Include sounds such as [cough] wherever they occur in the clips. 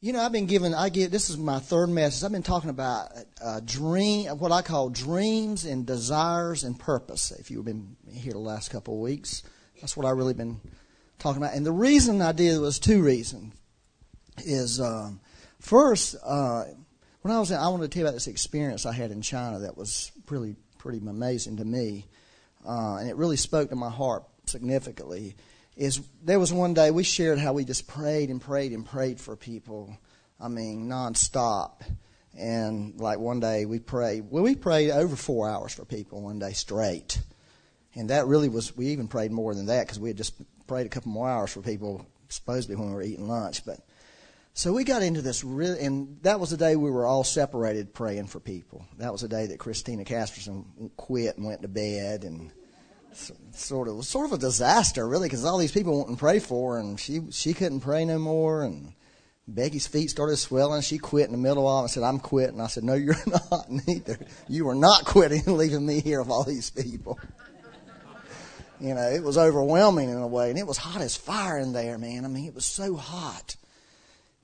You know, I've been given, I get, this is my third message. I've been talking about uh, dream, what I call dreams and desires and purpose. If you've been here the last couple of weeks, that's what I've really been talking about. And the reason I did was two reasons. Is, um, first, uh, when I was, in, I wanted to tell you about this experience I had in China that was really pretty amazing to me. Uh, and it really spoke to my heart significantly is there was one day we shared how we just prayed and prayed and prayed for people. I mean, nonstop. And like one day we prayed, well, we prayed over four hours for people one day straight. And that really was, we even prayed more than that because we had just prayed a couple more hours for people, supposedly when we were eating lunch. But so we got into this really, and that was the day we were all separated praying for people. That was the day that Christina Casperson quit and went to bed and sort of sort of a disaster, really, because all these people wanting to pray for her, and she she couldn't pray no more, and Becky's feet started swelling. She quit in the middle of it and said, "I'm quitting." I said, "No, [laughs] you're not. Neither. You are not quitting and leaving me here with all these people." you know, it was overwhelming in a way, and it was hot as fire in there, man. I mean, it was so hot.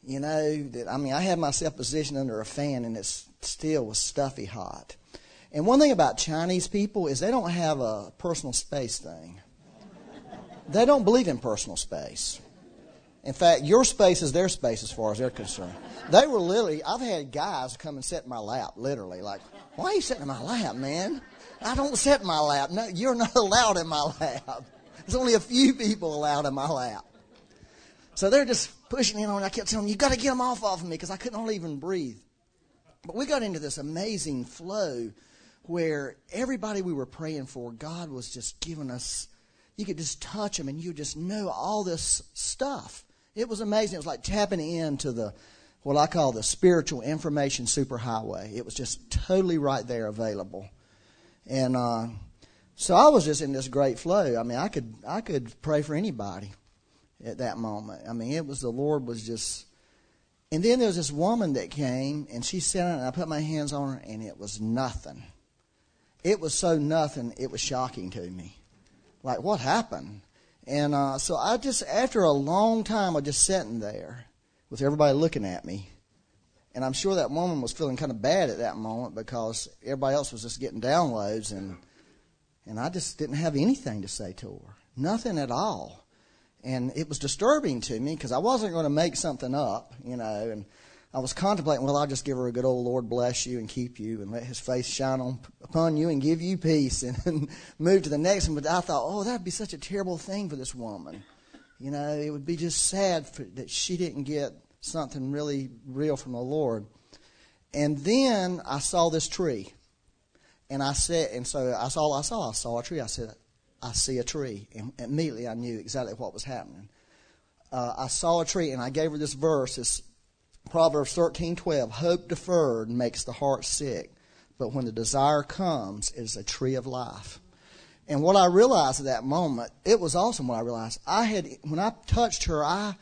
You know that I mean, I had myself positioned under a fan, and it still was stuffy hot. And one thing about Chinese people is they don't have a personal space thing. They don't believe in personal space. In fact, your space is their space as far as they're concerned. They were literally, I've had guys come and sit in my lap, literally, like, why are you sitting in my lap, man? I don't sit in my lap. No, you're not [laughs] allowed in my lap. There's only a few people allowed in my lap. So they're just pushing in on. I kept telling them, you got to get them off of me because I couldn't even breathe. But we got into this amazing flow where everybody we were praying for, God was just giving us, you could just touch them and you just know all this stuff. It was amazing. It was like tapping into the, what I call the spiritual information superhighway. It was just totally right there available. And, uh, so I was just in this great flow. I mean, I could, I could pray for anybody at that moment. I mean, it was, the Lord was just, and then there was this woman that came and she sat and I put my hands on her and it was nothing it was so nothing, it was shocking to me. Like, what happened? And uh, so I just, after a long time of just sitting there with everybody looking at me, and I'm sure that woman was feeling kind of bad at that moment because everybody else was just getting downloads, and and I just didn't have anything to say to her, nothing at all, and it was disturbing to me because I wasn't going to make something up, you know, and I was contemplating, well, I'll just give her a good old Lord bless you and keep you and let his face shine on, upon you and give you peace and, [laughs] and move to the next one. But I thought, oh, that'd be such a terrible thing for this woman. You know, it would be just sad for, that she didn't get something really real from the Lord. And then I saw this tree. And I said, and so I saw, I saw, I saw a tree. I said, I see a tree. And immediately I knew exactly what was happening. Uh, I saw a tree and I gave her this verse. It's Proverbs 13:12, hope deferred makes the heart sick, but when the desire comes, it is a tree of life. And what I realized at that moment, it was awesome what I realized. I had when I touched her, I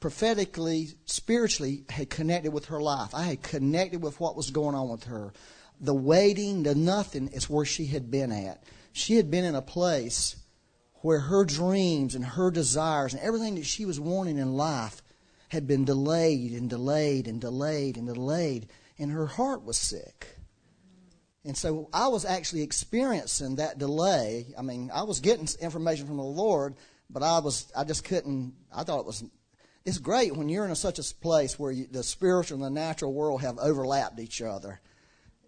prophetically, spiritually had connected with her life. I had connected with what was going on with her. The waiting, the nothing is where she had been at. She had been in a place where her dreams and her desires and everything that she was wanting in life had been delayed and delayed and delayed and delayed, and her heart was sick. And so I was actually experiencing that delay. I mean, I was getting information from the Lord, but I was I just couldn't. I thought it was. It's great when you're in a, such a place where you, the spiritual and the natural world have overlapped each other.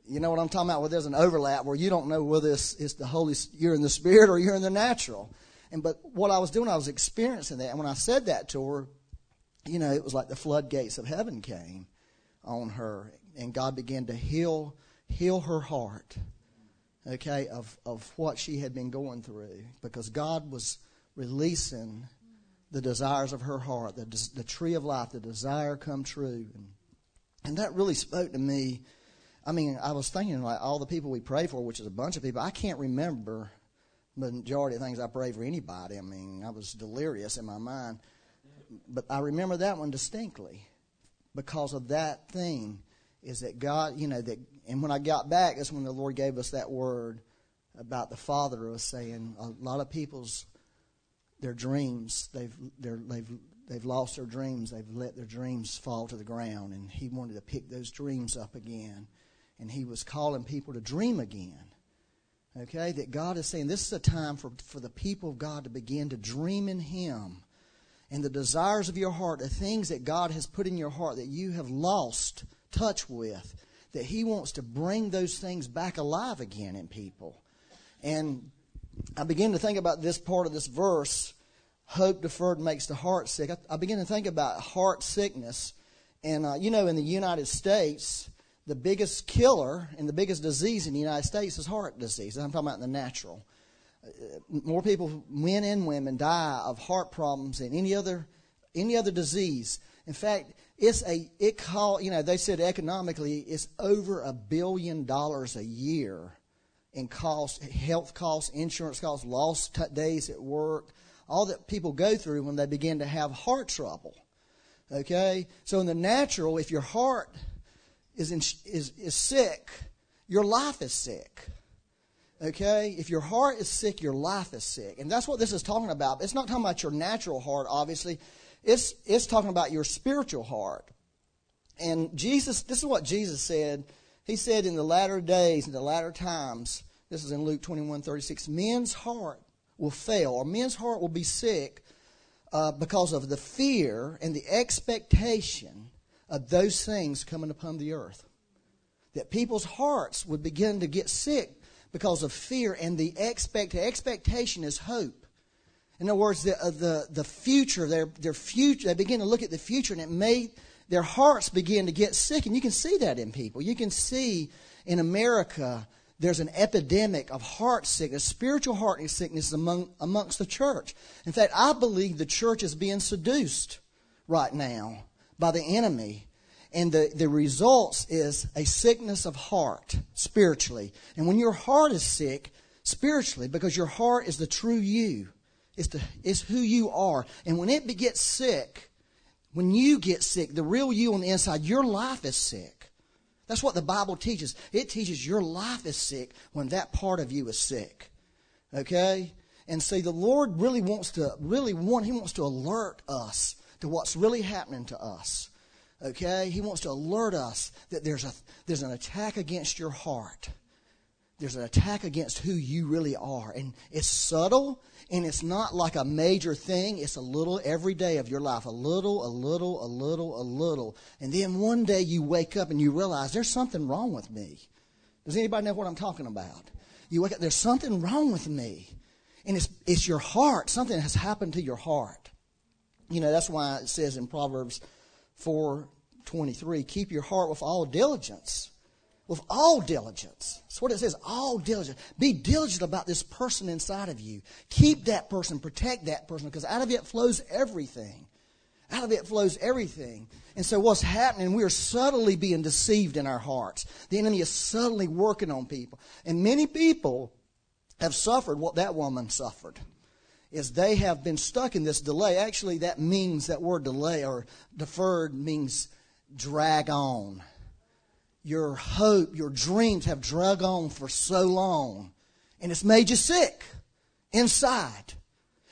You know what I'm talking about? Where there's an overlap where you don't know whether it's, it's the Holy you're in the spirit or you're in the natural. And but what I was doing, I was experiencing that. And when I said that to her, you know, it was like the floodgates of heaven came on her, and God began to heal heal her heart, okay, of of what she had been going through, because God was releasing the desires of her heart, the the tree of life, the desire come true, and and that really spoke to me. I mean, I was thinking like all the people we pray for, which is a bunch of people. I can't remember the majority of things I pray for anybody. I mean, I was delirious in my mind but I remember that one distinctly because of that thing is that God, you know, that, and when I got back, that's when the Lord gave us that word about the Father was saying a lot of people's their dreams they've they're, they've they've lost their dreams. They've let their dreams fall to the ground. And he wanted to pick those dreams up again. And he was calling people to dream again. Okay? That God is saying this is a time for, for the people of God to begin to dream in Him. And the desires of your heart, the things that God has put in your heart that you have lost touch with, that He wants to bring those things back alive again in people. And I begin to think about this part of this verse hope deferred makes the heart sick. I, I begin to think about heart sickness. And, uh, you know, in the United States, the biggest killer and the biggest disease in the United States is heart disease. I'm talking about the natural. More people, men and women, die of heart problems than any other any other disease. In fact, it's a it call you know they said economically it's over a billion dollars a year in cost, health costs, insurance costs, lost t- days at work, all that people go through when they begin to have heart trouble. Okay? So in the natural, if your heart is, in, is, is sick, your life is sick. Okay? If your heart is sick, your life is sick. And that's what this is talking about. It's not talking about your natural heart, obviously. It's, it's talking about your spiritual heart. And Jesus, this is what Jesus said. He said in the latter days, in the latter times, this is in Luke 21 36, men's heart will fail, or men's heart will be sick uh, because of the fear and the expectation of those things coming upon the earth. That people's hearts would begin to get sick because of fear and the expect expectation is hope. In other words, the, uh, the, the future, their, their future, they begin to look at the future and it made their hearts begin to get sick. And you can see that in people. You can see in America there's an epidemic of heart sickness, spiritual heart sickness among, amongst the church. In fact, I believe the church is being seduced right now by the enemy. And the, the results is a sickness of heart spiritually. And when your heart is sick spiritually, because your heart is the true you, it's, the, it's who you are. And when it gets sick, when you get sick, the real you on the inside, your life is sick. That's what the Bible teaches. It teaches your life is sick when that part of you is sick. Okay? And see, the Lord really wants to, really want, He wants to alert us to what's really happening to us. Okay? He wants to alert us that there's a, there's an attack against your heart. There's an attack against who you really are. And it's subtle and it's not like a major thing. It's a little every day of your life. A little, a little, a little, a little. And then one day you wake up and you realize there's something wrong with me. Does anybody know what I'm talking about? You wake up, there's something wrong with me. And it's, it's your heart. Something has happened to your heart. You know, that's why it says in Proverbs 4:23, keep your heart with all diligence with all diligence. That's what it says, all diligence. Be diligent about this person inside of you. Keep that person, protect that person, because out of it flows everything. Out of it flows everything. And so what's happening, we are subtly being deceived in our hearts. The enemy is subtly working on people. And many people have suffered what that woman suffered. Is they have been stuck in this delay. Actually, that means that word delay or deferred means drag on your hope, your dreams have drug on for so long, and it's made you sick inside.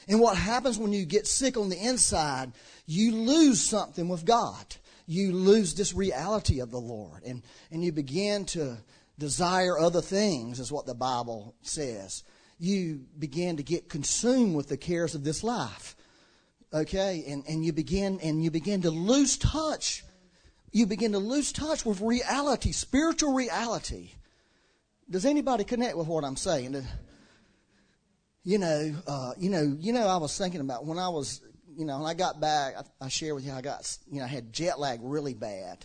And what happens when you get sick on the inside, you lose something with God. You lose this reality of the Lord, and, and you begin to desire other things, is what the Bible says. You begin to get consumed with the cares of this life. Okay? And, and you begin and you begin to lose touch you begin to lose touch with reality, spiritual reality. Does anybody connect with what I'm saying? You know, uh, you know, you know. I was thinking about when I was, you know, when I got back. I, I shared with you. I got, you know, I had jet lag really bad.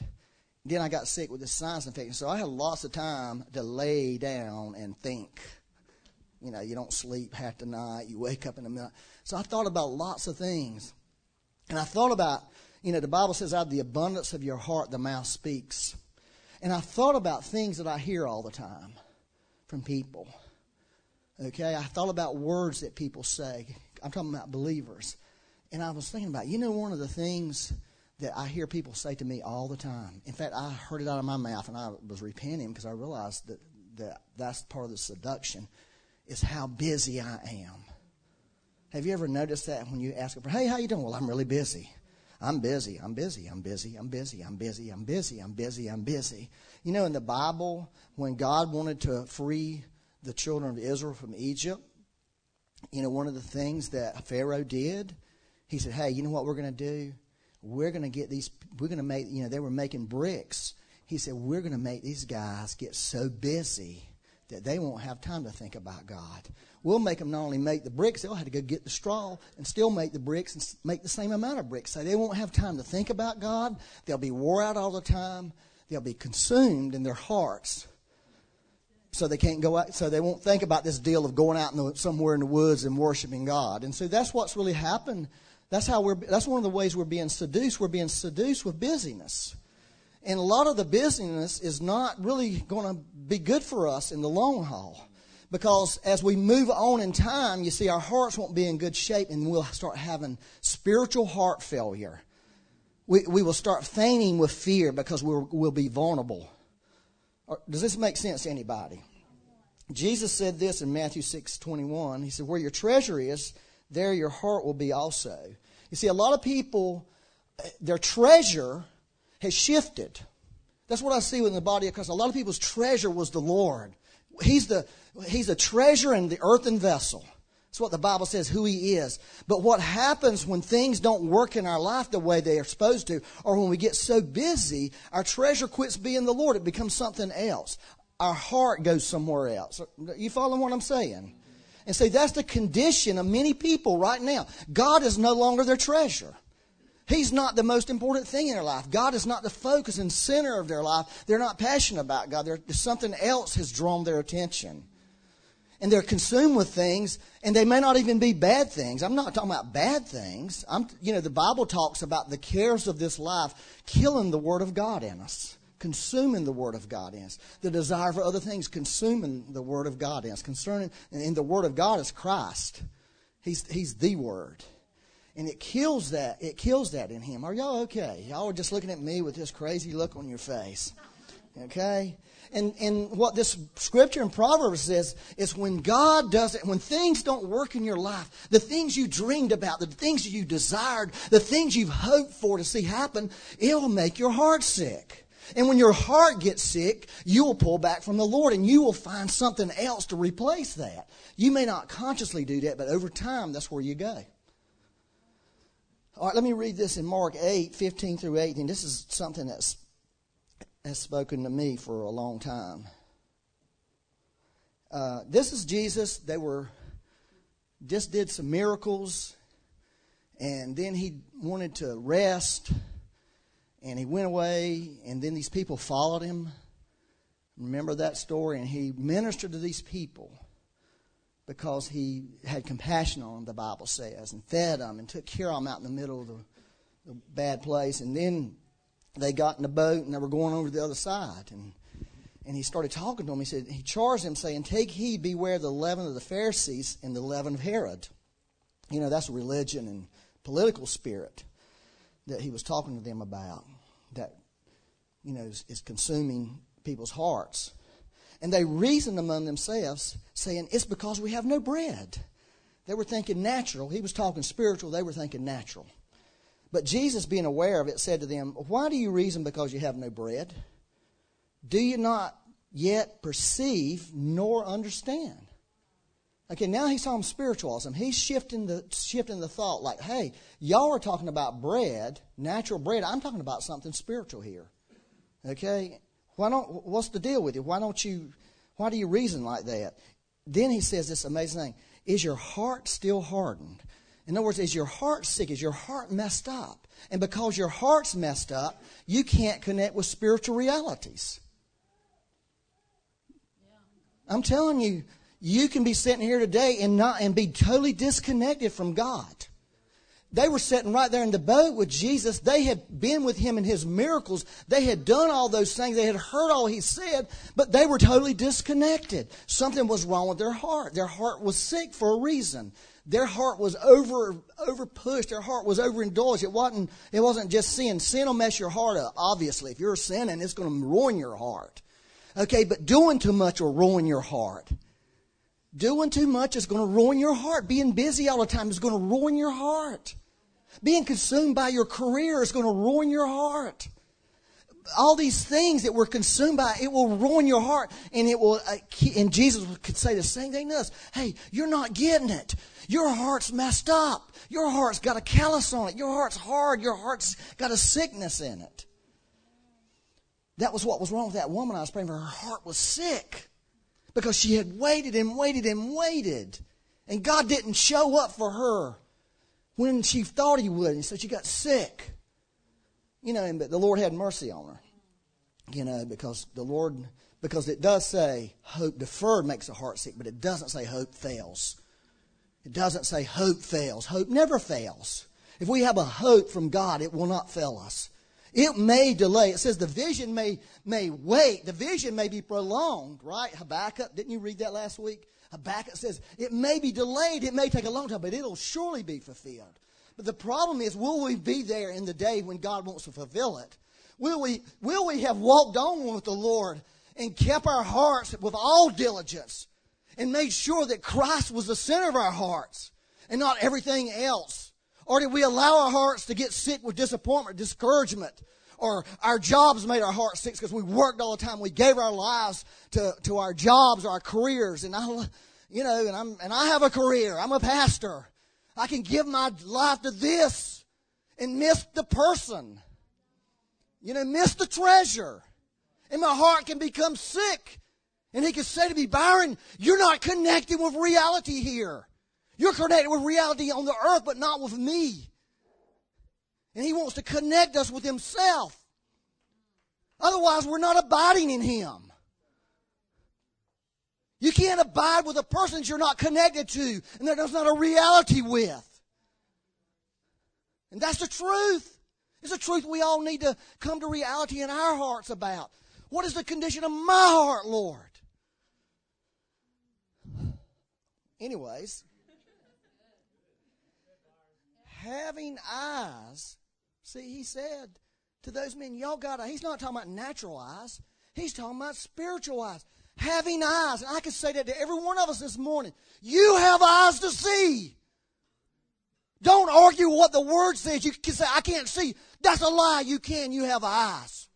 Then I got sick with this sinus infection, so I had lots of time to lay down and think. You know, you don't sleep half the night. You wake up in the middle. So I thought about lots of things, and I thought about you know, the Bible says, out of the abundance of your heart, the mouth speaks. And I thought about things that I hear all the time from people. Okay? I thought about words that people say. I'm talking about believers. And I was thinking about, you know, one of the things that I hear people say to me all the time. In fact, I heard it out of my mouth and I was repenting because I realized that, that that's part of the seduction is how busy I am. Have you ever noticed that when you ask a friend, hey, how you doing? Well, I'm really busy. I'm busy, I'm busy, I'm busy, I'm busy, I'm busy, I'm busy, I'm busy, I'm busy. You know, in the Bible, when God wanted to free the children of Israel from Egypt, you know, one of the things that Pharaoh did, he said, Hey, you know what we're going to do? We're going to get these, we're going to make, you know, they were making bricks. He said, We're going to make these guys get so busy that they won't have time to think about God. We'll make them not only make the bricks, they'll have to go get the straw and still make the bricks and make the same amount of bricks. So they won't have time to think about God. They'll be wore out all the time. They'll be consumed in their hearts. So they can't go out, so they won't think about this deal of going out in the, somewhere in the woods and worshiping God. And so that's what's really happened. That's how we're, that's one of the ways we're being seduced. We're being seduced with busyness. And a lot of the busyness is not really going to be good for us in the long haul. Because as we move on in time, you see, our hearts won't be in good shape and we'll start having spiritual heart failure. We, we will start fainting with fear because we'll, we'll be vulnerable. Does this make sense to anybody? Jesus said this in Matthew 6 21. He said, Where your treasure is, there your heart will be also. You see, a lot of people, their treasure has shifted. That's what I see in the body of Christ. A lot of people's treasure was the Lord. He's the, he's the treasure in the earthen vessel. That's what the Bible says who he is. But what happens when things don't work in our life the way they are supposed to, or when we get so busy, our treasure quits being the Lord. It becomes something else. Our heart goes somewhere else. You following what I'm saying? And see, that's the condition of many people right now. God is no longer their treasure. He's not the most important thing in their life. God is not the focus and center of their life. They're not passionate about God. There's something else has drawn their attention. And they're consumed with things, and they may not even be bad things. I'm not talking about bad things. I'm, you know, the Bible talks about the cares of this life killing the Word of God in us, consuming the Word of God in us. The desire for other things consuming the Word of God in us. Concerning, and the Word of God is Christ. He's, he's the Word and it kills that. It kills that in him. Are y'all okay? Y'all are just looking at me with this crazy look on your face. Okay? And, and what this scripture in Proverbs says is when God does it, when things don't work in your life, the things you dreamed about, the things you desired, the things you've hoped for to see happen, it'll make your heart sick. And when your heart gets sick, you will pull back from the Lord and you will find something else to replace that. You may not consciously do that, but over time, that's where you go. All right, let me read this in Mark 8, 15 through 18. This is something that's has spoken to me for a long time. Uh, this is Jesus. They were just did some miracles, and then he wanted to rest, and he went away, and then these people followed him. Remember that story? And he ministered to these people because he had compassion on them, the Bible says, and fed them and took care of them out in the middle of the, the bad place. And then they got in the boat and they were going over to the other side. And, and he started talking to them. He said, he charged them saying, Take heed, beware the leaven of the Pharisees and the leaven of Herod. You know, that's religion and political spirit that he was talking to them about that, you know, is, is consuming people's hearts. And they reasoned among themselves, saying, It's because we have no bread. They were thinking natural. He was talking spiritual. They were thinking natural. But Jesus, being aware of it, said to them, Why do you reason because you have no bread? Do you not yet perceive nor understand? Okay, now he's talking spiritualism. He's shifting the shifting the thought like, hey, y'all are talking about bread, natural bread. I'm talking about something spiritual here. Okay? Why don't, what's the deal with you? Why don't you, why do you reason like that? Then he says this amazing thing. Is your heart still hardened? In other words, is your heart sick? Is your heart messed up? And because your heart's messed up, you can't connect with spiritual realities. I'm telling you, you can be sitting here today and not and be totally disconnected from God. They were sitting right there in the boat with Jesus. They had been with him in his miracles. They had done all those things. They had heard all he said, but they were totally disconnected. Something was wrong with their heart. Their heart was sick for a reason. Their heart was over over pushed. Their heart was overindulged. It wasn't it wasn't just sin. Sin will mess your heart up. Obviously, if you're sinning, it's going to ruin your heart. Okay, but doing too much will ruin your heart. Doing too much is going to ruin your heart. Being busy all the time is going to ruin your heart. Being consumed by your career is going to ruin your heart. All these things that we're consumed by, it will ruin your heart. And it will, uh, and Jesus could say the same thing to us. Hey, you're not getting it. Your heart's messed up. Your heart's got a callus on it. Your heart's hard. Your heart's got a sickness in it. That was what was wrong with that woman I was praying for. Her heart was sick because she had waited and waited and waited. And God didn't show up for her when she thought he would. And so she got sick. You know, but the Lord had mercy on her. You know, because the Lord, because it does say hope deferred makes the heart sick, but it doesn't say hope fails. It doesn't say hope fails. Hope never fails. If we have a hope from God, it will not fail us. It may delay. It says the vision may, may wait. The vision may be prolonged, right? Habakkuk, didn't you read that last week? Habakkuk says it may be delayed. It may take a long time, but it'll surely be fulfilled. But the problem is, will we be there in the day when God wants to fulfill it? Will we, will we have walked on with the Lord and kept our hearts with all diligence and made sure that Christ was the center of our hearts and not everything else? Or did we allow our hearts to get sick with disappointment, discouragement? Or our jobs made our hearts sick because we worked all the time. We gave our lives to, to our jobs, our careers. And I, you know, and I'm, and I have a career. I'm a pastor. I can give my life to this and miss the person. You know, miss the treasure. And my heart can become sick. And he can say to me, Byron, you're not connected with reality here. You're connected with reality on the earth, but not with me. And He wants to connect us with Himself. Otherwise, we're not abiding in Him. You can't abide with a person that you're not connected to and that there's not a reality with. And that's the truth. It's a truth we all need to come to reality in our hearts about. What is the condition of my heart, Lord? Anyways, having eyes. See, he said to those men, Y'all got eyes. He's not talking about natural eyes, he's talking about spiritual eyes. Having eyes. And I can say that to every one of us this morning. You have eyes to see. Don't argue what the word says. You can say, I can't see. That's a lie. You can. You have eyes.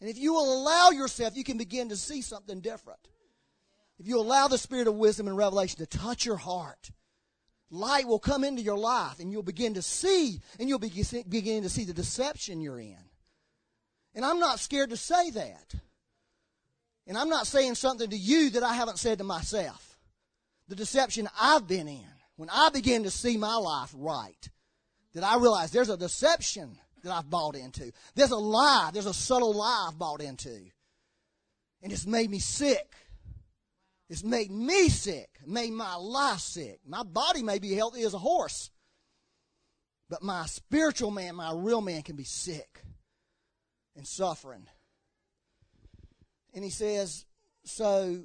And if you will allow yourself, you can begin to see something different. If you allow the spirit of wisdom and revelation to touch your heart, light will come into your life and you'll begin to see and you'll begin to see the deception you're in. And I'm not scared to say that. And I'm not saying something to you that I haven't said to myself. The deception I've been in, when I begin to see my life right, that I realize there's a deception that I've bought into. There's a lie, there's a subtle lie I've bought into. And it's made me sick. It's made me sick, made my life sick. My body may be healthy as a horse, but my spiritual man, my real man, can be sick and suffering. And he says, So,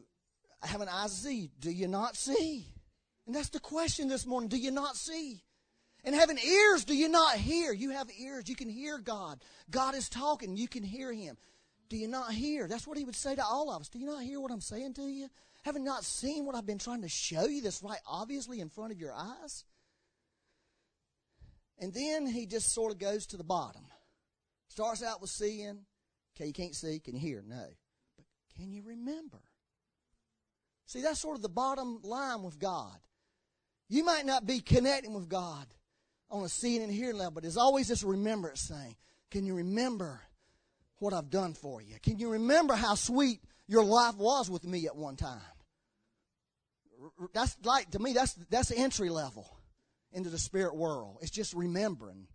I have an eye to see. Do you not see? And that's the question this morning. Do you not see? And having ears, do you not hear? You have ears. You can hear God. God is talking. You can hear Him. Do you not hear? That's what He would say to all of us. Do you not hear what I'm saying to you? Haven't not seen what I've been trying to show you that's right obviously in front of your eyes? And then he just sort of goes to the bottom. Starts out with seeing. Okay, you can't see. Can you hear? No. But can you remember? See, that's sort of the bottom line with God. You might not be connecting with God on a seeing and hearing level, but there's always this remembrance thing. Can you remember what I've done for you? Can you remember how sweet your life was with me at one time. That's like, to me, that's, that's entry level into the spirit world. It's just remembering.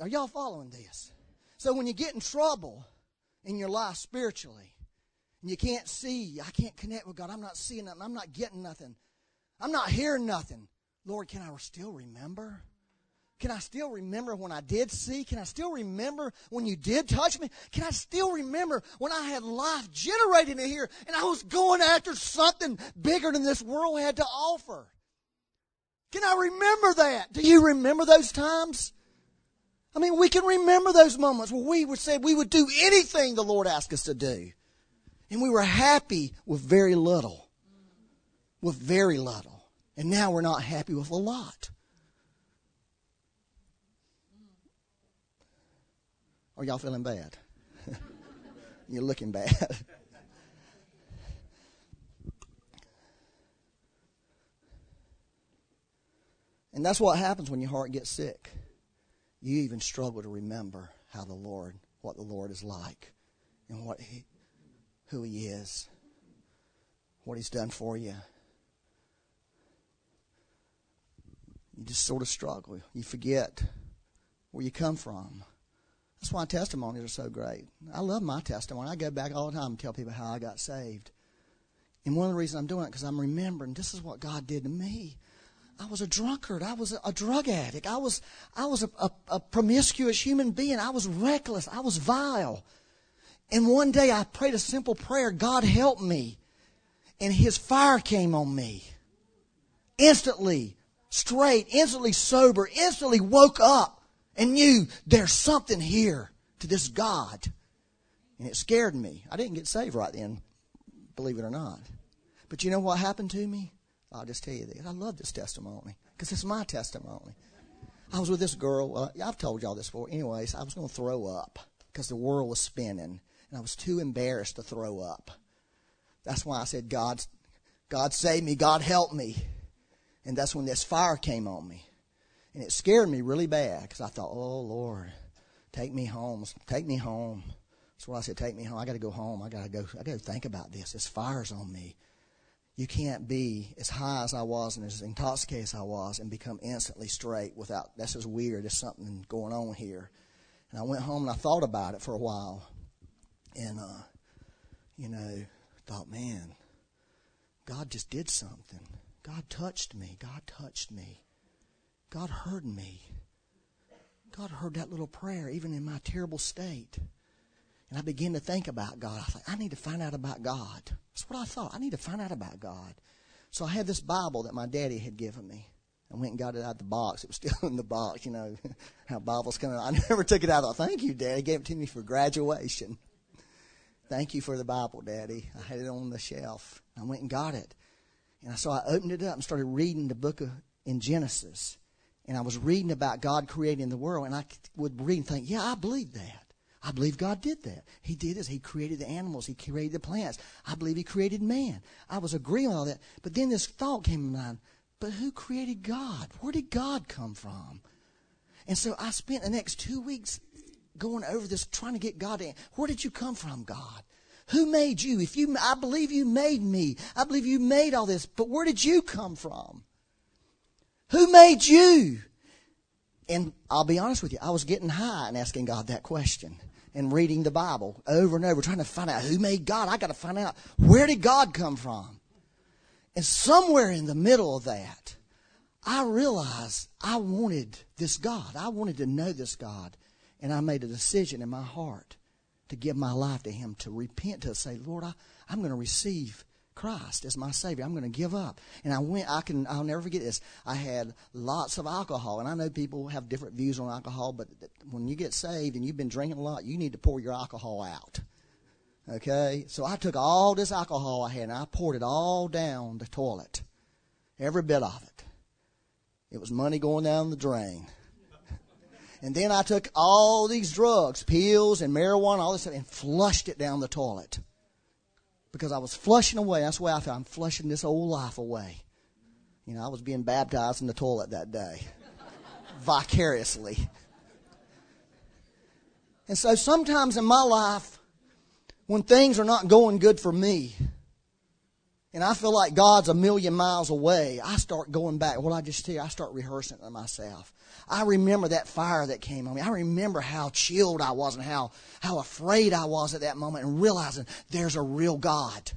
Are y'all following this? So when you get in trouble in your life spiritually, and you can't see, I can't connect with God, I'm not seeing nothing, I'm not getting nothing, I'm not hearing nothing. Lord, can I still remember? Can I still remember when I did see? Can I still remember when you did touch me? Can I still remember when I had life generated in here and I was going after something bigger than this world had to offer? Can I remember that? Do you remember those times? I mean, we can remember those moments where we would say we would do anything the Lord asked us to do. And we were happy with very little. with very little. And now we're not happy with a lot. Are y'all feeling bad? [laughs] You're looking bad. [laughs] and that's what happens when your heart gets sick. You even struggle to remember how the Lord, what the Lord is like, and what he, who He is, what He's done for you. You just sort of struggle. You forget where you come from. That's why testimonies are so great. I love my testimony. I go back all the time and tell people how I got saved. And one of the reasons I'm doing it because I'm remembering this is what God did to me. I was a drunkard. I was a, drug addict. I was I was a, a, a promiscuous human being. I was reckless. I was vile. And one day I prayed a simple prayer. God help me. And His fire came on me. Instantly, straight, instantly sober, instantly woke up and knew there's something here to this God. And it scared me. I didn't get saved right then, believe it or not. But you know what happened to me? I'll just tell you this. I love this testimony because it's my testimony. I was with this girl. Uh, I've told y'all this before. Anyways, I was going to throw up because the world was spinning, and I was too embarrassed to throw up. That's why I said, "God, God save me. God help me." And that's when this fire came on me. And it scared me really bad because I thought, oh, Lord, take me home. Take me home. That's what I said, take me home. I got to go home. I got to go. I got to think about this. This fire's on me. You can't be as high as I was and as intoxicated as I was and become instantly straight without, that's just weird. There's something going on here. And I went home and I thought about it for a while. And, uh, you know, thought, man, God just did something. God touched me. God touched me. God heard me. God heard that little prayer, even in my terrible state. And I began to think about God. I thought, I need to find out about God. That's what I thought. I need to find out about God. So I had this Bible that my daddy had given me. I went and got it out of the box. It was still [laughs] in the box, you know, [laughs] how Bibles come out. I [laughs] never took it out. I thought, thank you, Daddy. He gave it to me for graduation. Thank you for the Bible, Daddy. I had it on the shelf. I went and got it. And so I opened it up and started reading the book of, in Genesis and I was reading about God creating the world, and I would read and think, yeah, I believe that. I believe God did that. He did this. He created the animals. He created the plants. I believe He created man. I was agreeing with all that. But then this thought came to mind, but who created God? Where did God come from? And so I spent the next two weeks going over this, trying to get God to, where did you come from, God? Who made you? If you, I believe you made me. I believe you made all this, but where did you come from? Who made you? And I'll be honest with you, I was getting high and asking God that question and reading the Bible over and over, trying to find out who made God. I got to find out where did God come from? And somewhere in the middle of that, I realized I wanted this God. I wanted to know this God. And I made a decision in my heart to give my life to Him, to repent, to say, Lord, I, I'm going to receive Christ as my Savior. I'm going to give up. And I went, I can, I'll never forget this. I had lots of alcohol. And I know people have different views on alcohol, but when you get saved and you've been drinking a lot, you need to pour your alcohol out. Okay? So I took all this alcohol I had and I poured it all down the toilet. Every bit of it. It was money going down the drain. [laughs] And then I took all these drugs, pills and marijuana, all this stuff, and flushed it down the toilet because I was flushing away. That's way I felt. I'm flushing this old life away. You know, I was being baptized in the toilet that day, vicariously. And so sometimes in my life, when things are not going good for me, and I feel like God's a million miles away, I start going back. What I just tell you, I start rehearsing to myself. I remember that fire that came on me. I remember how chilled I was and how, how afraid I was at that moment and realizing there's a real God.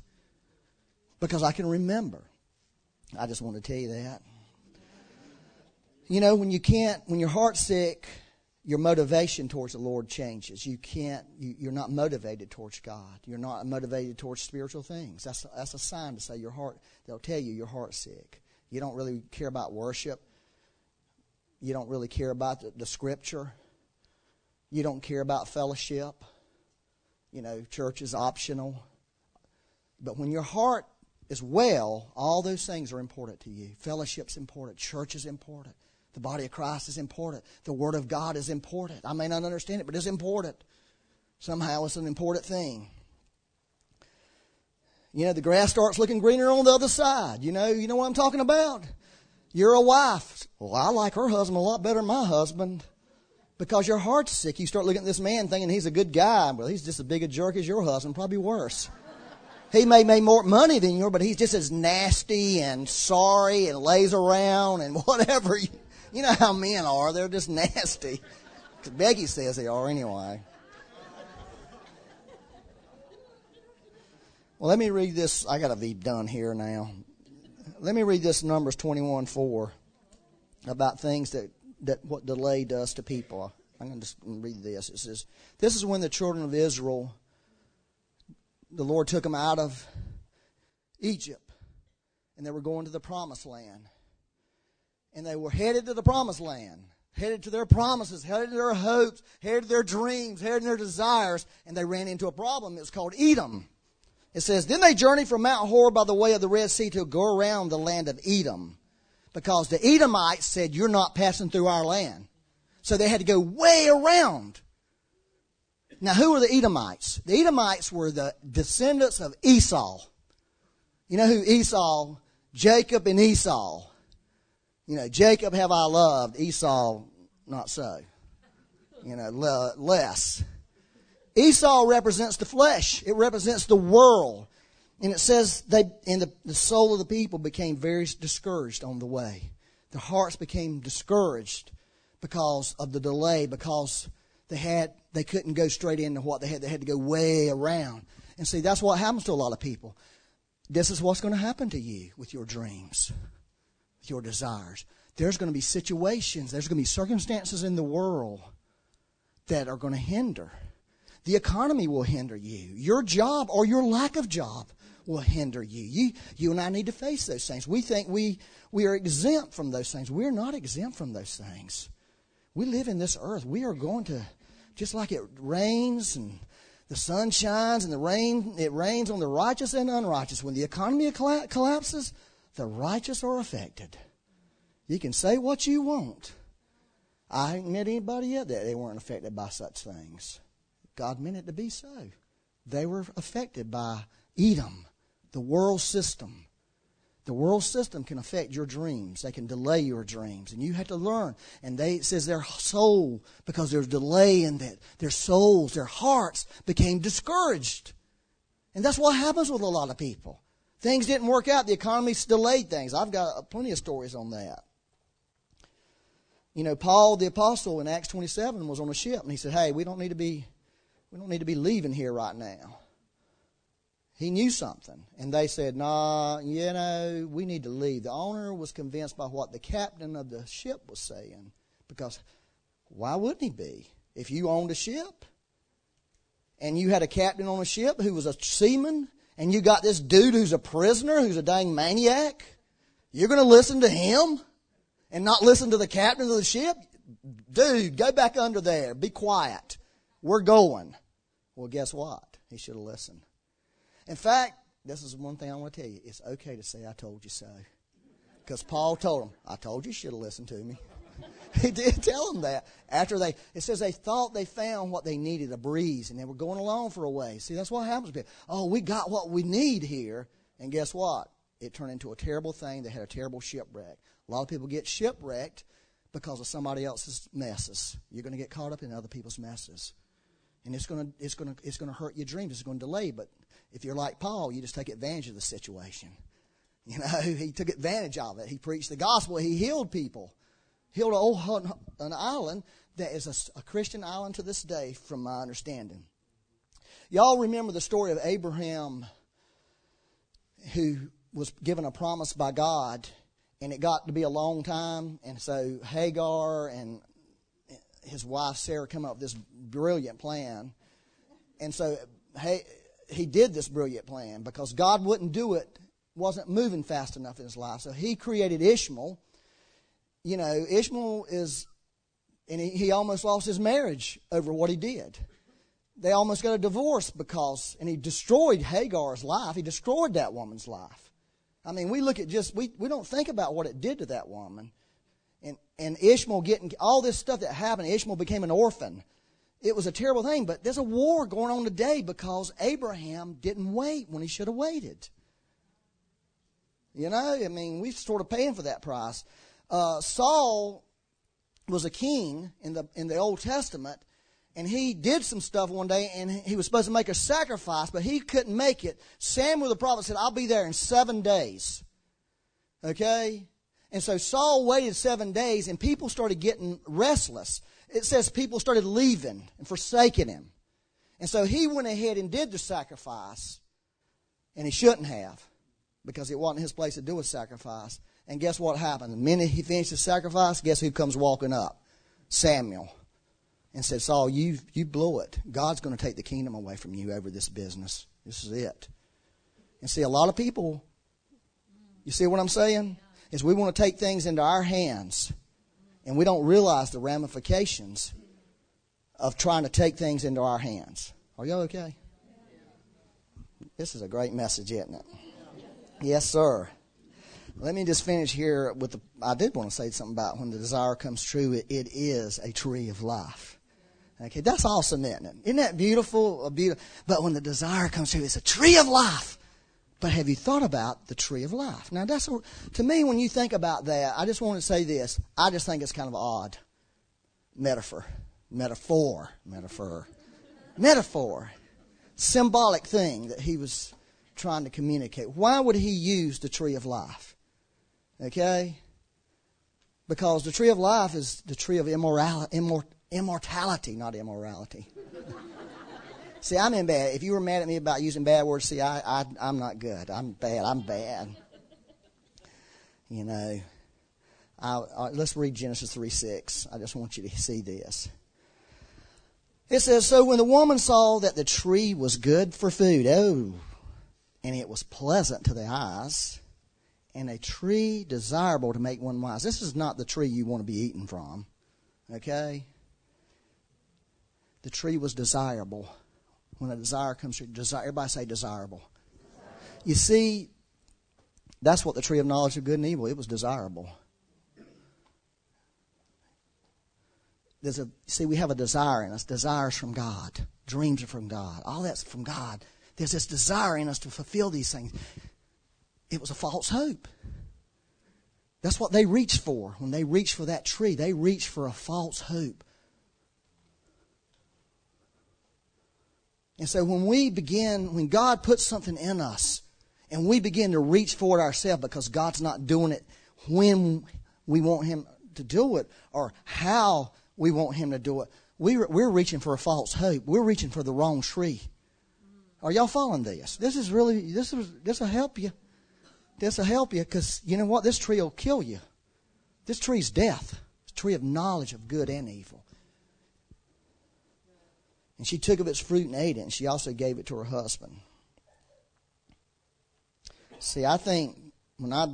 Because I can remember. I just want to tell you that. You know, when you can't, when your heart's sick, your motivation towards the Lord changes. You can't, you, are not motivated towards God. You're not motivated towards spiritual things. That's, that's a sign to say your heart, they'll tell you your heart's sick. You don't really care about worship. You don't really care about the, the scripture. You don't care about fellowship. You know, church is optional. But when your heart is well, all those things are important to you. Fellowship's important, church is important, the body of Christ is important, the Word of God is important. I may not understand it, but it's important. Somehow it's an important thing. You know, the grass starts looking greener on the other side. You know, you know what I'm talking about? You're a wife. Well, I like her husband a lot better than my husband. Because your heart's sick. You start looking at this man thinking he's a good guy. Well, he's just as big a jerk as your husband, probably worse. He may make more money than you, but he's just as nasty and sorry and lays around and [laughs] whatever. You know how men are. They're just nasty. Becky says they are anyway. Well, let me read this. I got to be done here now. Let me read this Numbers 21 4 about things that, that what delay does to people. I'm going to just read this. It says, This is when the children of Israel, the Lord took them out of Egypt, and they were going to the promised land. And they were headed to the promised land, headed to their promises, headed to their hopes, headed to their dreams, headed to their desires, and they ran into a problem. It was called Edom. It says, Then they journeyed from Mount Hor by the way of the Red Sea to go around the land of Edom. Because the Edomites said, You're not passing through our land. So they had to go way around. Now, who were the Edomites? The Edomites were the descendants of Esau. You know who Esau? Jacob and Esau. You know, Jacob have I loved, Esau not so. You know, less. Esau represents the flesh. It represents the world. And it says they, and the, the soul of the people became very discouraged on the way. Their hearts became discouraged because of the delay, because they had, they couldn't go straight into what they had. They had to go way around. And see, that's what happens to a lot of people. This is what's going to happen to you with your dreams, with your desires. There's going to be situations, there's going to be circumstances in the world that are going to hinder the economy will hinder you. Your job or your lack of job will hinder you. You, you and I need to face those things. We think we, we are exempt from those things. We're not exempt from those things. We live in this earth. We are going to, just like it rains and the sun shines and the rain, it rains on the righteous and unrighteous. When the economy collapses, the righteous are affected. You can say what you want. I haven't met anybody yet that they weren't affected by such things. God meant it to be so. They were affected by Edom, the world system. The world system can affect your dreams. They can delay your dreams. And you have to learn. And they, it says their soul, because there's delay in that, their souls, their hearts became discouraged. And that's what happens with a lot of people. Things didn't work out. The economy delayed things. I've got plenty of stories on that. You know, Paul the apostle in Acts 27 was on a ship and he said, Hey, we don't need to be we don't need to be leaving here right now. He knew something. And they said, Nah, you know, we need to leave. The owner was convinced by what the captain of the ship was saying. Because why wouldn't he be? If you owned a ship and you had a captain on a ship who was a seaman, and you got this dude who's a prisoner, who's a dang maniac, you're going to listen to him and not listen to the captain of the ship? Dude, go back under there. Be quiet. We're going. Well, guess what? He should have listened. In fact, this is one thing I want to tell you. It's okay to say, I told you so. Because Paul told him, I told you you should have listened to me. [laughs] he did tell them that. After they, it says they thought they found what they needed, a breeze, and they were going along for a way. See, that's what happens. to people. Oh, we got what we need here. And guess what? It turned into a terrible thing. They had a terrible shipwreck. A lot of people get shipwrecked because of somebody else's messes. You're going to get caught up in other people's messes and it's going to it's going to it's going to hurt your dreams. It's going to delay. But if you're like Paul, you just take advantage of the situation. [laughs] You know, he took advantage of it. He preached the gospel. He healed people. Healed an island that is a, a Christian island to this day, from my understanding. Y'all remember the story of Abraham, who was given a promise by God, and it got to be a long time, and so Hagar and his wife Sarah come up with this brilliant plan. And so hey, he did this brilliant plan because God wouldn't do it, wasn't moving fast enough in his life. So he created Ishmael. You know, Ishmael is, and he, he almost lost his marriage over what he did. They almost got a divorce because, and he destroyed Hagar's life. He destroyed that woman's life. I mean, we look at just, we, we don't think about what it did to that woman. And, and Ishmael getting all this stuff that happened, Ishmael became an orphan. It was a terrible thing, but there's a war going on today because Abraham didn't wait when he should have waited. You know, I mean, we're sort of paying for that price. Uh, Saul was a king in the in the Old Testament, and he did some stuff one day, and he was supposed to make a sacrifice, but he couldn't make it. Samuel the prophet said, "I'll be there in seven days." Okay, and so Saul waited seven days, and people started getting restless. It says people started leaving and forsaking him, and so he went ahead and did the sacrifice, and he shouldn't have, because it wasn't his place to do a sacrifice. And guess what happened? The minute he finished the sacrifice, guess who comes walking up? Samuel. And said, Saul, you you blew it. God's going to take the kingdom away from you over this business. This is it. And see, a lot of people, you see what I'm saying? Is we want to take things into our hands, and we don't realize the ramifications of trying to take things into our hands. Are y'all okay? This is a great message, isn't it? Yes, sir. Let me just finish here with the. I did want to say something about when the desire comes true, it, it is a tree of life. Okay, that's awesome, isn't it? Isn't that beautiful? beautiful? But when the desire comes true, it's a tree of life. But have you thought about the tree of life? Now, that's a, to me when you think about that. I just want to say this. I just think it's kind of odd metaphor, metaphor, metaphor, metaphor, symbolic thing that he was trying to communicate. Why would he use the tree of life? Okay? Because the tree of life is the tree of immorality, immor- immortality, not immorality. See, I'm in bad. If you were mad at me about using bad words, see, I, I, I'm not good. I'm bad. I'm bad. You know. I, I, let's read Genesis 3 6. I just want you to see this. It says, So when the woman saw that the tree was good for food, oh, and it was pleasant to the eyes, and a tree desirable to make one wise. This is not the tree you want to be eaten from. Okay? The tree was desirable. When a desire comes through, desire, everybody say desirable. You see, that's what the tree of knowledge of good and evil, it was desirable. There's a see, we have a desire in us. Desires from God. Dreams are from God. All that's from God. There's this desire in us to fulfill these things. It was a false hope. That's what they reached for. When they reached for that tree, they reached for a false hope. And so when we begin, when God puts something in us, and we begin to reach for it ourselves because God's not doing it when we want Him to do it or how we want Him to do it, we, we're reaching for a false hope. We're reaching for the wrong tree. Are y'all following this? This is really, this is, this will help you. This will help you because you know what? This tree will kill you. This tree's death. It's a tree of knowledge of good and evil. And she took of its fruit and ate it, and she also gave it to her husband. See, I think when I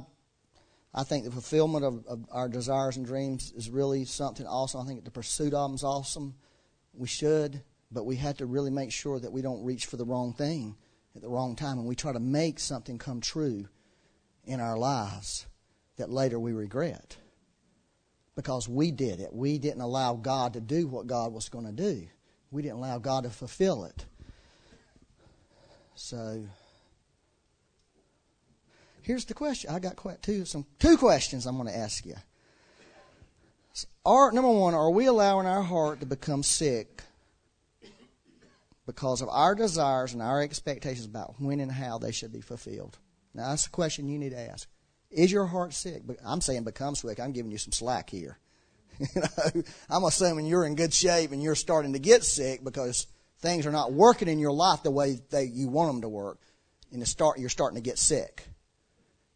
I think the fulfillment of, of, our desires and dreams is really something awesome. I think the pursuit of them is awesome. We should, but we have to really make sure that we don't reach for the wrong thing at the wrong time and we try to make something come true in our lives that later we regret because we did it. We didn't allow God to do what God was going to do. We didn't allow God to fulfill it. So here's the question. I got two some two questions I'm going to ask you. Are number one, are we allowing our heart to become sick because of our desires and our expectations about when and how they should be fulfilled? Now, that's a question you need to ask. Is your heart sick? But I'm saying become sick. I'm giving you some slack here. [laughs] you know, I'm assuming you're in good shape and you're starting to get sick because things are not working in your life the way they, you want them to work. And start, you're starting to get sick.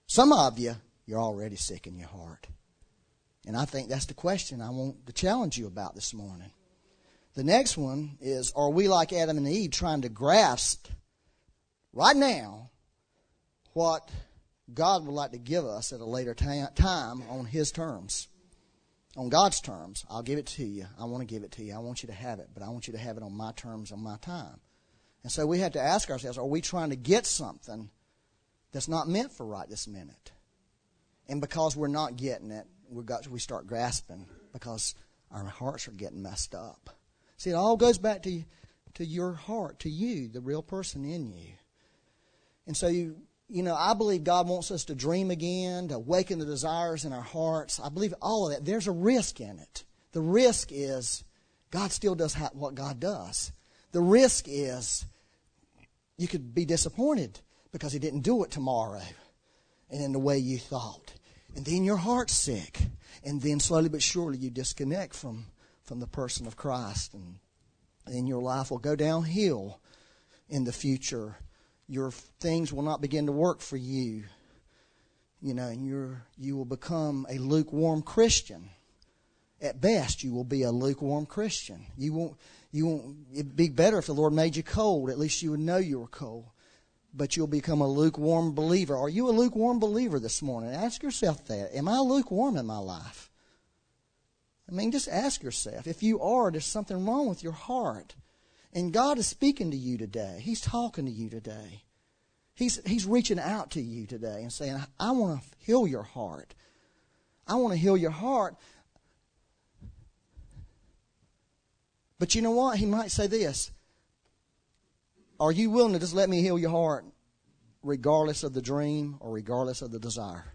Some of you, you're already sick in your heart. And I think that's the question I want to challenge you about this morning. The next one is Are we like Adam and Eve trying to grasp right now what God would like to give us at a later time on His terms. On God's terms. I'll give it to you. I want to give it to you. I want you to have it, but I want you to have it on my terms, on my time. And so we have to ask ourselves are we trying to get something that's not meant for right this minute. And because we're not getting it, we got we start grasping because our hearts are getting messed up. See, it all goes back to to your heart, to you, the real person in you. And so you you know, I believe God wants us to dream again, to awaken the desires in our hearts. I believe all of that. There's a risk in it. The risk is God still does what God does. The risk is you could be disappointed because He didn't do it tomorrow and in the way you thought. And then your heart's sick. And then slowly but surely you disconnect from, from the person of Christ. And then your life will go downhill in the future. Your things will not begin to work for you. You know, and you're, you will become a lukewarm Christian. At best, you will be a lukewarm Christian. You won't, you won't, it'd be better if the Lord made you cold. At least you would know you were cold but you'll become a lukewarm believer. Are you a lukewarm believer this morning? Ask yourself that. Am I lukewarm in my life? I mean, just ask yourself. If you are, there's something wrong with your heart. And God is speaking to you today. He's talking to you today. He's, he's reaching out to you today and saying, I want to heal your heart. I want to heal your heart. But you know what? He might say this are you willing to just let me heal your heart, regardless of the dream or regardless of the desire?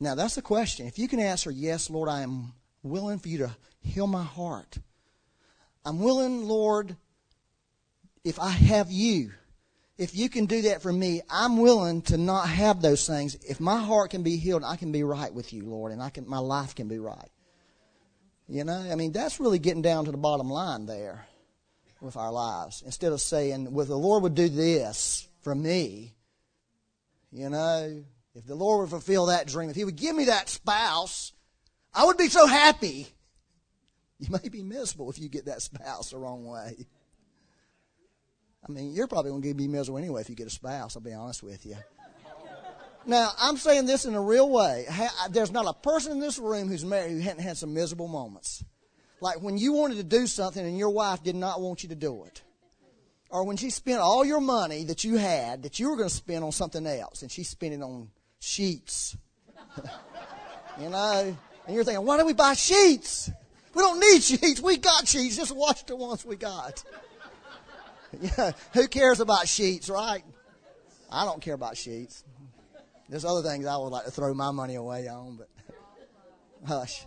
Now, that's the question. If you can answer, yes, Lord, I am willing for you to heal my heart. I'm willing, Lord, if I have you, if you can do that for me, I'm willing to not have those things. If my heart can be healed, I can be right with you, Lord, and I can, my life can be right. You know, I mean, that's really getting down to the bottom line there with our lives. Instead of saying, well, the Lord would do this for me, you know, if the Lord would fulfill that dream, if He would give me that spouse, I would be so happy. You may be miserable if you get that spouse the wrong way. I mean, you're probably going to be miserable anyway if you get a spouse, I'll be honest with you. Now, I'm saying this in a real way. There's not a person in this room who's married who hadn't had some miserable moments. Like when you wanted to do something and your wife did not want you to do it. Or when she spent all your money that you had that you were going to spend on something else and she spent it on sheets. [laughs] you know? And you're thinking, why do we buy sheets? We don't need sheets. We got sheets. Just wash the ones we got. yeah, who cares about sheets, right? I don't care about sheets. There's other things I would like to throw my money away on, but hush.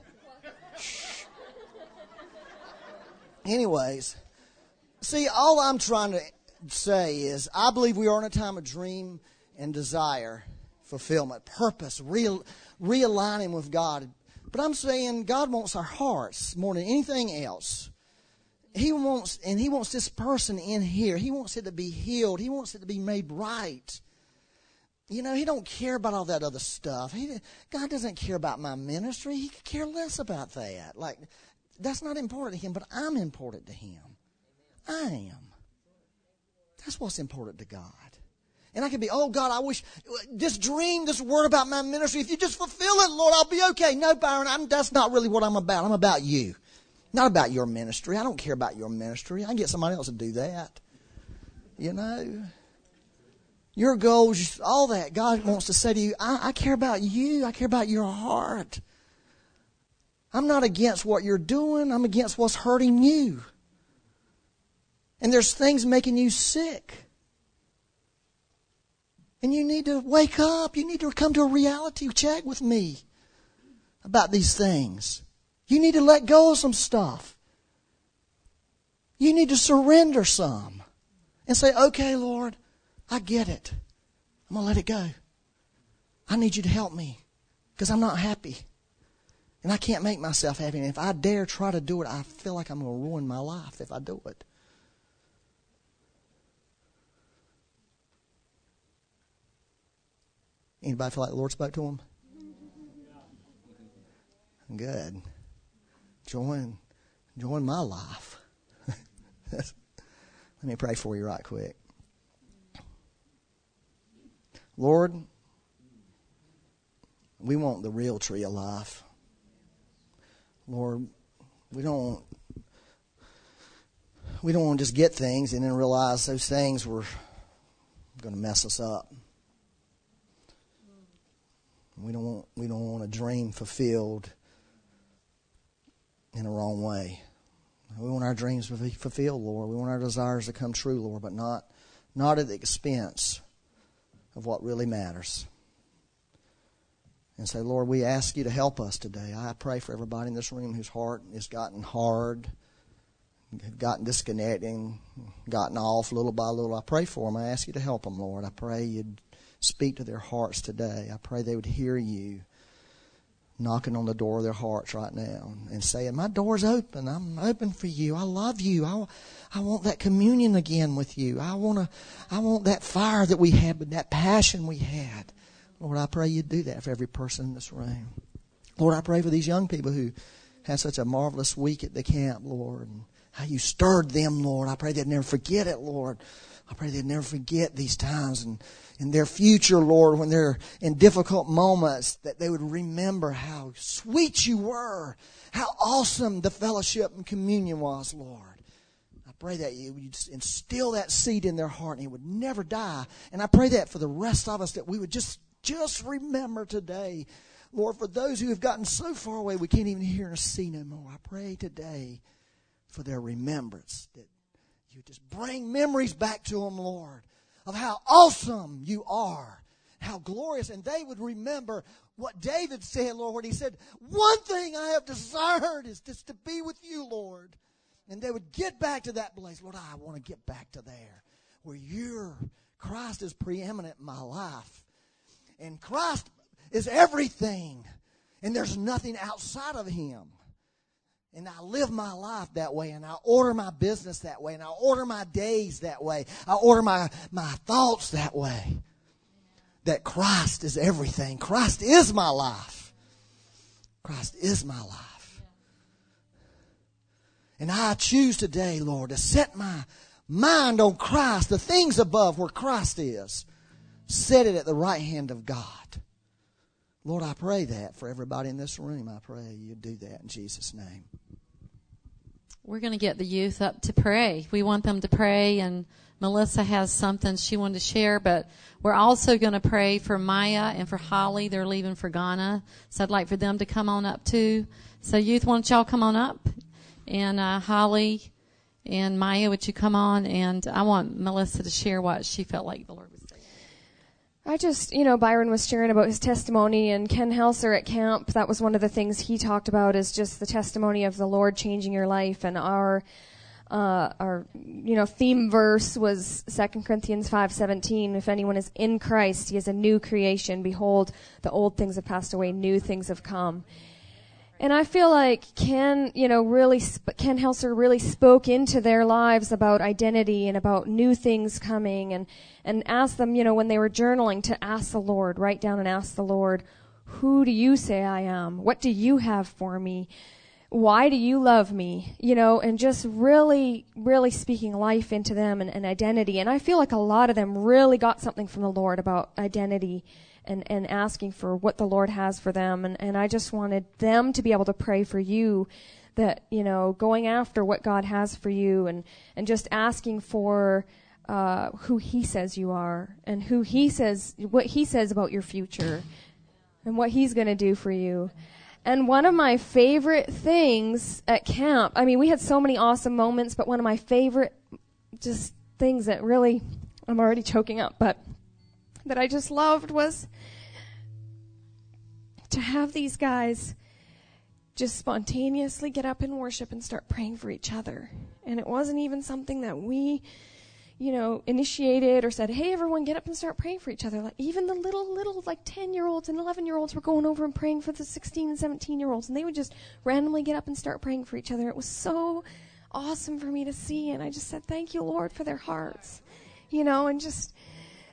Anyways, see, all I'm trying to say is I believe we are in a time of dream and desire, fulfillment, purpose, real, realigning with God. But I'm saying God wants our hearts more than anything else. He wants, and He wants this person in here. He wants it to be healed. He wants it to be made right. You know, He don't care about all that other stuff. He, God doesn't care about my ministry. He could care less about that. Like, that's not important to him, but I'm important to him. I am. That's what's important to God. And I can be, oh God, I wish this dream, this word about my ministry, if you just fulfill it, Lord, I'll be okay. No, Byron, I'm, that's not really what I'm about. I'm about you. Not about your ministry. I don't care about your ministry. I can get somebody else to do that. You know? Your goals, all that. God wants to say to you, I, I care about you. I care about your heart. I'm not against what you're doing, I'm against what's hurting you. And there's things making you sick. And you need to wake up. You need to come to a reality check with me about these things. You need to let go of some stuff. You need to surrender some and say, okay, Lord, I get it. I'm going to let it go. I need you to help me because I'm not happy. And I can't make myself happy. And if I dare try to do it, I feel like I'm going to ruin my life if I do it. Anybody feel like the Lord spoke to him? Good. Join, join my life. [laughs] Let me pray for you right quick. Lord, we want the real tree of life. Lord, we don't we don't want to just get things and then realize those things were going to mess us up. We don't want we don't want a dream fulfilled in a wrong way. We want our dreams to be fulfilled, Lord. We want our desires to come true, Lord, but not not at the expense of what really matters. And say, Lord, we ask you to help us today. I pray for everybody in this room whose heart has gotten hard, gotten disconnecting, gotten off little by little. I pray for them. I ask you to help them, Lord. I pray you'd speak to their hearts today. I pray they would hear you knocking on the door of their hearts right now and saying, My door's open. I'm open for you. I love you. I, I want that communion again with you. I want to, I want that fire that we had, but that passion we had. Lord, I pray you do that for every person in this room. Lord, I pray for these young people who had such a marvelous week at the camp, Lord, and how you stirred them, Lord. I pray they'd never forget it, Lord. I pray they'd never forget these times and in their future, Lord, when they're in difficult moments, that they would remember how sweet you were, how awesome the fellowship and communion was, Lord. I pray that you would instill that seed in their heart and it would never die. And I pray that for the rest of us that we would just, just remember today, Lord, for those who have gotten so far away we can't even hear or see no more. I pray today for their remembrance that you just bring memories back to them, Lord of how awesome you are, how glorious. And they would remember what David said, Lord, when he said, One thing I have desired is just to be with you, Lord. And they would get back to that place. Lord, I want to get back to there where you're, Christ is preeminent in my life. And Christ is everything. And there's nothing outside of him. And I live my life that way, and I order my business that way, and I order my days that way. I order my, my thoughts that way. That Christ is everything. Christ is my life. Christ is my life. And I choose today, Lord, to set my mind on Christ, the things above where Christ is. Set it at the right hand of God. Lord, I pray that for everybody in this room. I pray you do that in Jesus' name. We're going to get the youth up to pray. We want them to pray, and Melissa has something she wanted to share, but we're also going to pray for Maya and for Holly. They're leaving for Ghana, so I'd like for them to come on up too. So, youth, why don't y'all come on up? And uh, Holly and Maya, would you come on? And I want Melissa to share what she felt like the Lord I just, you know, Byron was sharing about his testimony and Ken Helser at camp. That was one of the things he talked about is just the testimony of the Lord changing your life. And our, uh, our, you know, theme verse was 2 Corinthians 5:17. If anyone is in Christ, he is a new creation. Behold, the old things have passed away; new things have come. And I feel like Ken, you know, really, Ken Helser really spoke into their lives about identity and about new things coming and, and asked them, you know, when they were journaling to ask the Lord, write down and ask the Lord, who do you say I am? What do you have for me? Why do you love me? You know, and just really, really speaking life into them and, and identity. And I feel like a lot of them really got something from the Lord about identity and, and asking for what the Lord has for them. And, and I just wanted them to be able to pray for you that, you know, going after what God has for you and, and just asking for uh, who He says you are and who He says, what He says about your future and what He's going to do for you. And one of my favorite things at camp, I mean, we had so many awesome moments, but one of my favorite just things that really, I'm already choking up, but that I just loved was to have these guys just spontaneously get up and worship and start praying for each other. And it wasn't even something that we, you know, initiated or said, hey, everyone, get up and start praying for each other. Like, even the little, little, like 10 year olds and 11 year olds were going over and praying for the 16 and 17 year olds. And they would just randomly get up and start praying for each other. It was so awesome for me to see. And I just said, thank you, Lord, for their hearts. You know, and just,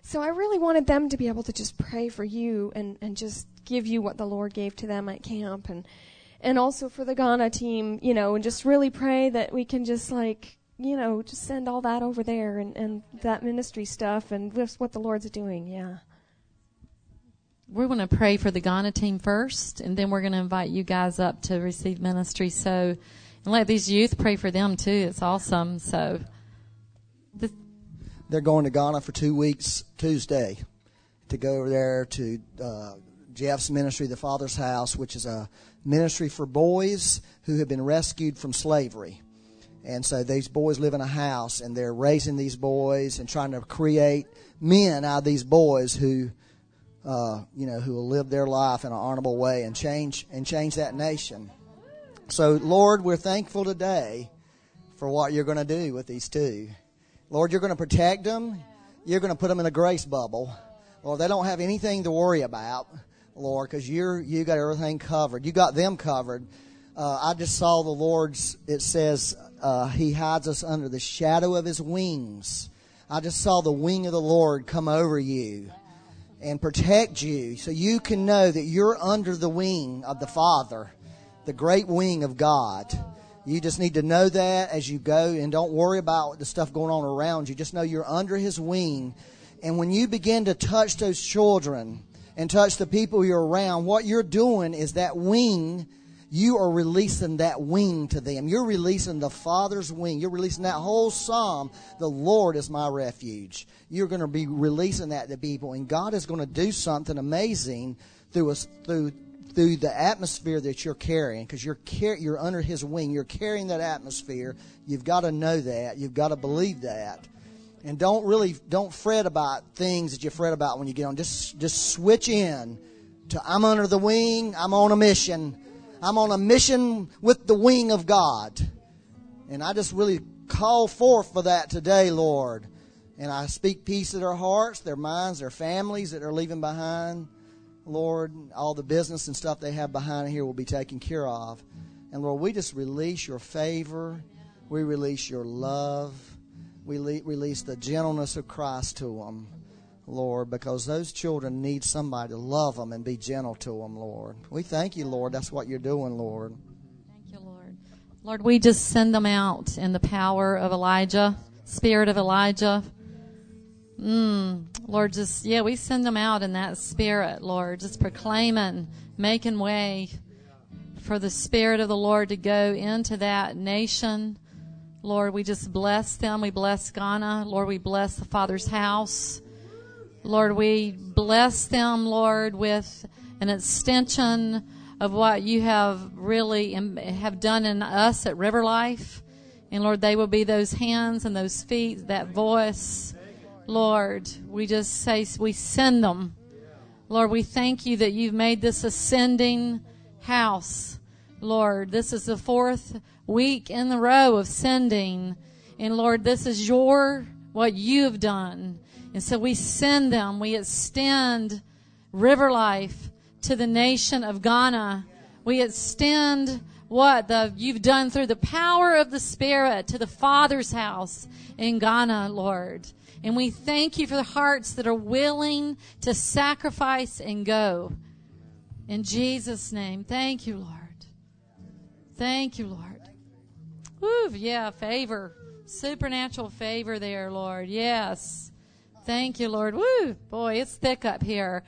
so I really wanted them to be able to just pray for you and, and just give you what the Lord gave to them at camp and and also for the Ghana team, you know, and just really pray that we can just like, you know, just send all that over there and, and that ministry stuff and just what the Lord's doing, yeah. We're going to pray for the Ghana team first, and then we're going to invite you guys up to receive ministry. So, and let these youth pray for them too. It's awesome. So, they're going to Ghana for two weeks Tuesday to go over there to uh, Jeff's ministry, the Father's House, which is a ministry for boys who have been rescued from slavery. And so these boys live in a house and they're raising these boys and trying to create men out of these boys who, uh, you know, who will live their life in an honorable way and change and change that nation. So, Lord, we're thankful today for what you're going to do with these two. Lord, you're going to protect them. You're going to put them in a grace bubble. Lord, they don't have anything to worry about, Lord, because you're you got everything covered. You got them covered. Uh, I just saw the Lord's. It says uh, He hides us under the shadow of His wings. I just saw the wing of the Lord come over you and protect you, so you can know that you're under the wing of the Father, the great wing of God. You just need to know that as you go and don't worry about the stuff going on around you. Just know you're under His wing. And when you begin to touch those children and touch the people you're around, what you're doing is that wing, you are releasing that wing to them. You're releasing the Father's wing. You're releasing that whole psalm. The Lord is my refuge. You're going to be releasing that to people. And God is going to do something amazing through us, through through the atmosphere that you're carrying because you're car- you're under his wing. You're carrying that atmosphere. You've got to know that. You've got to believe that. And don't really don't fret about things that you fret about when you get on. Just just switch in to i'm under the wing. I'm on a mission. I'm on a mission with the wing of god. And i just really call forth for that today lord. And i speak peace to their hearts their minds their families that they're leaving behind Lord, all the business and stuff they have behind here will be taken care of. And Lord, we just release your favor. We release your love. We le- release the gentleness of Christ to them, Lord, because those children need somebody to love them and be gentle to them, Lord. We thank you, Lord. That's what you're doing, Lord. Thank you, Lord. Lord, we just send them out in the power of Elijah, spirit of Elijah. Mm, Lord, just, yeah, we send them out in that spirit, Lord, just proclaiming, making way for the Spirit of the Lord to go into that nation. Lord, we just bless them. We bless Ghana. Lord, we bless the Father's house. Lord, we bless them, Lord, with an extension of what you have really have done in us at River Life. And Lord, they will be those hands and those feet, that voice. Lord, we just say we send them. Lord, we thank you that you've made this ascending house. Lord, this is the fourth week in the row of sending. And Lord, this is your, what you have done. And so we send them, we extend river life to the nation of Ghana. We extend what the, you've done through the power of the Spirit to the Father's house in Ghana, Lord. And we thank you for the hearts that are willing to sacrifice and go. In Jesus' name, thank you, Lord. Thank you, Lord. Woo, yeah, favor. Supernatural favor there, Lord. Yes. Thank you, Lord. Woo, boy, it's thick up here.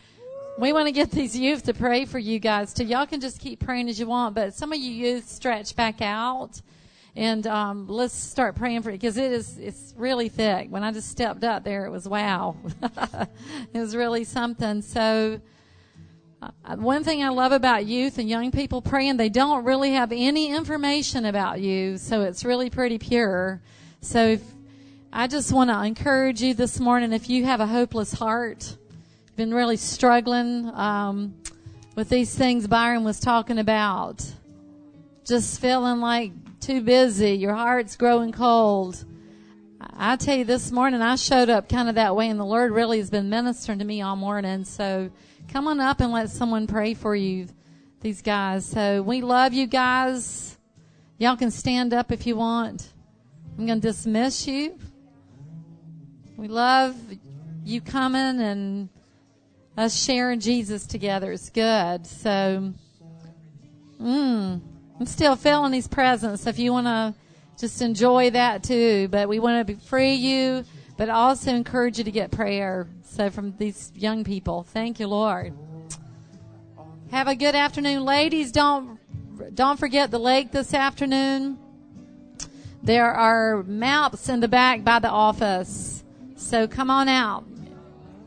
We want to get these youth to pray for you guys too. Y'all can just keep praying as you want, but some of you youth stretch back out and um, let's start praying for it because it is it's really thick. When I just stepped up there, it was wow. [laughs] it was really something. So. Uh, one thing I love about youth and young people praying, they don't really have any information about you, so it's really pretty pure. So if, I just want to encourage you this morning, if you have a hopeless heart, been really struggling um, with these things Byron was talking about, just feeling like too busy, your heart's growing cold. I tell you, this morning I showed up kind of that way, and the Lord really has been ministering to me all morning. So come on up and let someone pray for you, these guys. So we love you guys. Y'all can stand up if you want. I'm going to dismiss you. We love you coming and us sharing Jesus together. It's good. So, mm. I'm still feeling His presence. If you want to just enjoy that too, but we want to free you, but also encourage you to get prayer. So from these young people, thank you, Lord. Have a good afternoon, ladies. Don't don't forget the lake this afternoon. There are maps in the back by the office. So come on out.